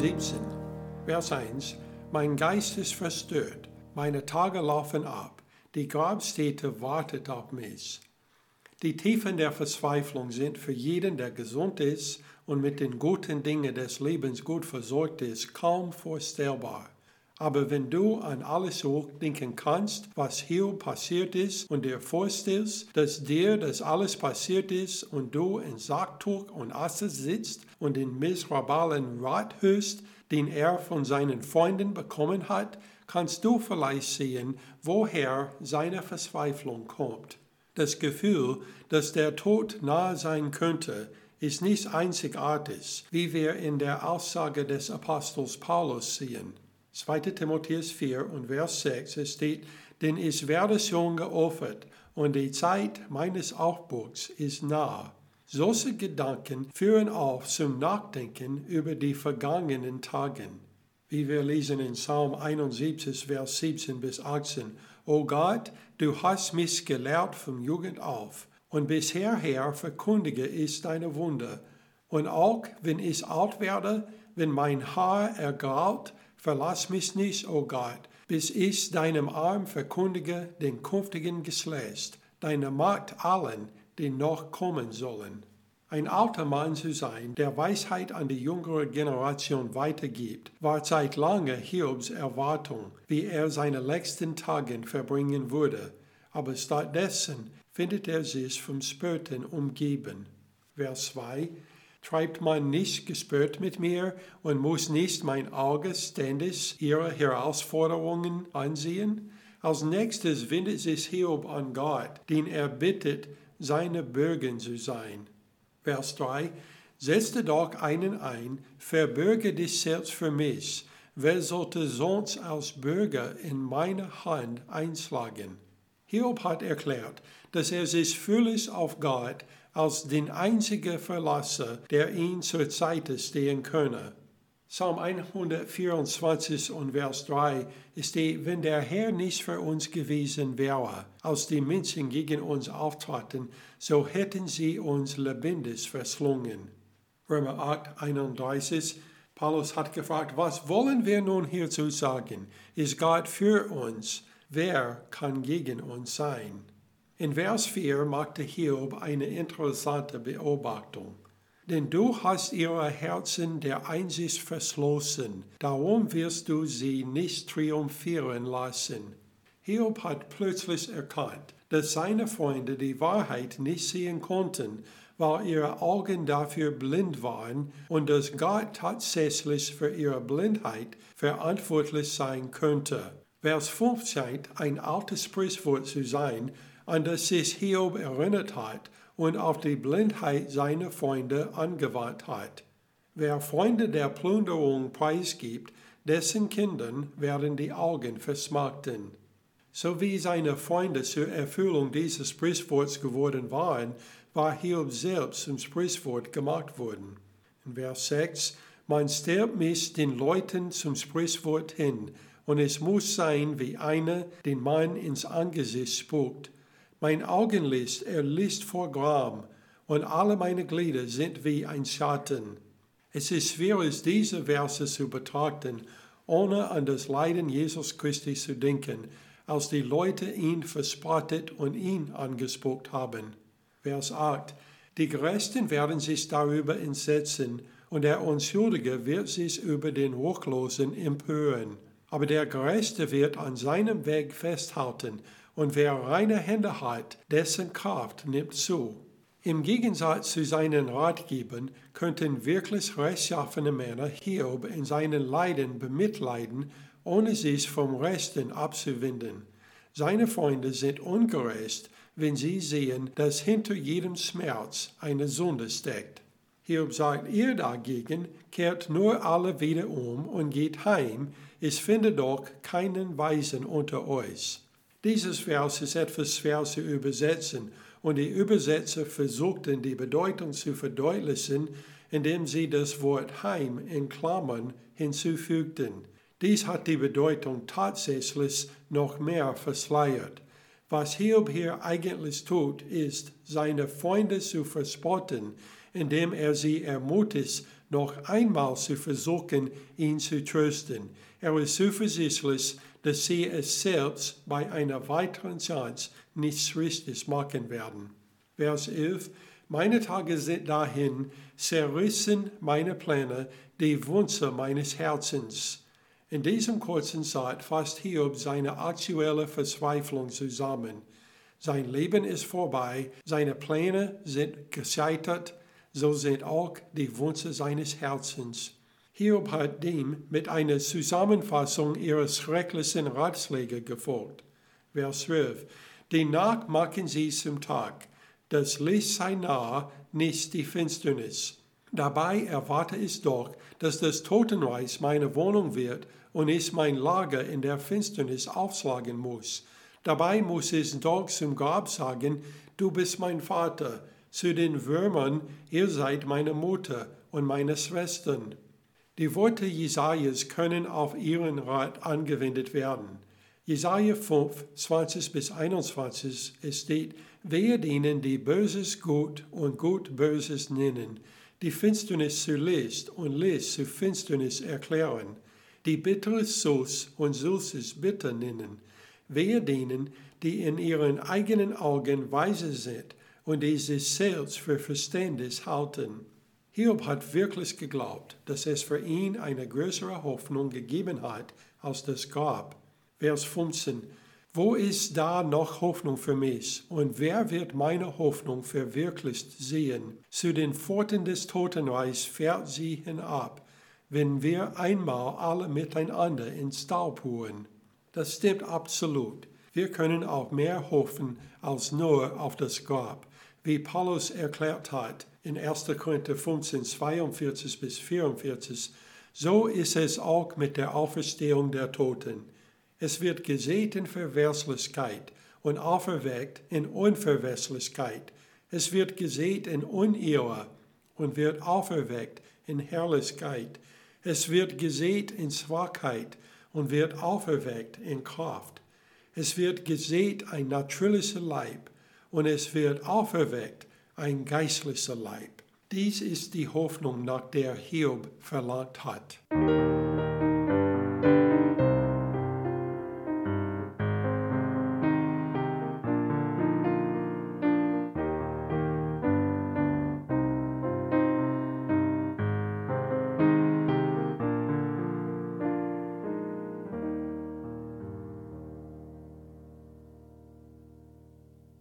17, Vers 1. Mein Geist ist verstört, meine Tage laufen ab, die Grabstätte wartet auf mich. Die Tiefen der Verzweiflung sind für jeden, der gesund ist und mit den guten Dingen des Lebens gut versorgt ist, kaum vorstellbar. Aber wenn du an alles denken kannst, was hier passiert ist und dir vorstellst, dass dir das alles passiert ist und du in Sacktuch und Asse sitzt und den miserablen Rat hörst, den er von seinen Freunden bekommen hat, kannst du vielleicht sehen, woher seine Verzweiflung kommt. Das Gefühl, dass der Tod nahe sein könnte, ist nicht einzigartig, wie wir in der Aussage des Apostels Paulus sehen. 2. Timotheus 4 und Vers 6 es steht, denn ich werde schon geopfert und die Zeit meines Aufbruchs ist nah. Solche Gedanken führen auf zum Nachdenken über die vergangenen Tage. Wie wir lesen in Psalm 71, Vers 17 bis 18, O Gott, du hast mich gelehrt vom Jugend auf, und bisher her verkündige ich deine Wunder. Und auch wenn ich alt werde, wenn mein Haar ergraut, Verlass mich nicht, o oh Gott, bis ich deinem Arm verkündige den künftigen Geschlecht, deine Macht allen, die noch kommen sollen. Ein alter Mann zu sein, der Weisheit an die jüngere Generation weitergibt, war seit lange Hiobs Erwartung, wie er seine letzten Tage verbringen würde. Aber stattdessen findet er sich vom Spöten umgeben. Vers 2 Treibt man nicht gespürt mit mir und muss nicht mein Auge ständig ihre Herausforderungen ansehen? Als nächstes wendet sich Hiob an Gott, den er bittet, seine Bürger zu sein. Vers 3 Setze doch einen ein, verbürge dich selbst für mich. Wer sollte sonst als Bürger in meine Hand einschlagen? Hiob hat erklärt, dass er sich völlig auf Gott als den einzigen Verlasser, der ihn zur Seite stehen könne. Psalm 124 und Vers 3 steht, wenn der Herr nicht für uns gewesen wäre, als die Menschen gegen uns auftraten, so hätten sie uns lebendig verschlungen. Römer 8, 31 Paulus hat gefragt, was wollen wir nun hierzu sagen? Ist Gott für uns? Wer kann gegen uns sein? In Vers 4 machte Hiob eine interessante Beobachtung. Denn du hast ihre Herzen der Einsicht verschlossen, darum wirst du sie nicht triumphieren lassen. Hiob hat plötzlich erkannt, dass seine Freunde die Wahrheit nicht sehen konnten, weil ihre Augen dafür blind waren und dass Gott tatsächlich für ihre Blindheit verantwortlich sein könnte. Vers 5 scheint ein altes Sprichwort zu sein, an das sich Hiob erinnert hat und auf die Blindheit seiner Freunde angewandt hat. Wer Freunde der Plünderung preisgibt, dessen Kindern werden die Augen versmachten. So wie seine Freunde zur Erfüllung dieses Sprichworts geworden waren, war Hiob selbst zum Sprichwort gemacht worden. In Vers 6, man stellt mich den Leuten zum Sprichwort hin, und es muss sein wie einer, den man ins Angesicht spuckt. Mein Augenlicht erlischt vor Gram und alle meine Glieder sind wie ein Schatten. Es ist schwierig, diese Verse zu betrachten, ohne an das Leiden Jesus Christi zu denken, als die Leute ihn verspottet und ihn angespuckt haben. Vers 8. Die Gerechten werden sich darüber entsetzen, und der Unschuldige wird sich über den Ruchlosen empören. Aber der Gerechte wird an seinem Weg festhalten und wer reine Hände hat, dessen Kraft nimmt zu. Im Gegensatz zu seinen Ratgebern könnten wirklich rechtschaffene Männer Hiob in seinen Leiden bemitleiden, ohne sich vom Resten abzuwenden. Seine Freunde sind ungerecht, wenn sie sehen, dass hinter jedem Schmerz eine Sünde steckt. Hiob sagt, ihr dagegen kehrt nur alle wieder um und geht heim, ich finde doch keinen Weisen unter euch. Dieses Vers ist etwas schwer zu übersetzen und die Übersetzer versuchten die Bedeutung zu verdeutlichen, indem sie das Wort Heim in Klammern hinzufügten. Dies hat die Bedeutung tatsächlich noch mehr verschleiert. Was Hiob hier eigentlich tut, ist, seine Freunde zu verspotten, indem er sie ermutigt, noch einmal zu versuchen, ihn zu trösten. Er ist zuversichtlich, dass sie es selbst bei einer weiteren Chance nichts richtig machen werden. Vers 11. Meine Tage sind dahin, zerrissen meine Pläne, die Wunze meines Herzens. In diesem kurzen Zeit fasst Hiob seine aktuelle Verzweiflung zusammen. Sein Leben ist vorbei, seine Pläne sind gescheitert, so sind auch die Wünsche seines Herzens. Hiob hat dem mit einer Zusammenfassung ihres schrecklichen Ratschläge gefolgt. Vers 12. Die Nacht machen sie zum Tag. Das Licht sei nah, nicht die Finsternis. Dabei erwarte ich doch, dass das Totenreich meine Wohnung wird und ich mein Lager in der Finsternis aufschlagen muss. Dabei muss ich doch zum Grab sagen, du bist mein Vater, zu den Würmern, ihr seid meine Mutter und meine Schwestern. Die Worte Jesajas können auf ihren Rat angewendet werden. Jesaja 5, 20 bis 21, es steht, Wehe denen, die Böses gut und gut Böses nennen, die Finsternis zu Licht und Licht zu Finsternis erklären, die bitteres Süß und Süßes bitter nennen. Wehe denen, die in ihren eigenen Augen weise sind und die sich selbst für verständig halten. Hiob hat wirklich geglaubt, dass es für ihn eine größere Hoffnung gegeben hat als das Grab. Vers 15. Wo ist da noch Hoffnung für mich? Und wer wird meine Hoffnung verwirklicht sehen? Zu den Pforten des Totenreichs fährt sie hinab, wenn wir einmal alle miteinander ins Staub huren. Das stimmt absolut. Wir können auch mehr hoffen als nur auf das Grab. Wie Paulus erklärt hat in 1. Korinther 15, 42 bis 44, so ist es auch mit der Auferstehung der Toten. Es wird gesät in Verwässlichkeit und auferweckt in Unverwässlichkeit. Es wird gesät in Unehre und wird auferweckt in Herrlichkeit. Es wird gesät in Schwachheit und wird auferweckt in Kraft. Es wird gesät ein natürlicher Leib und es wird auferweckt ein geistlicher Leib. Dies ist die Hoffnung, nach der Hiob verlangt hat.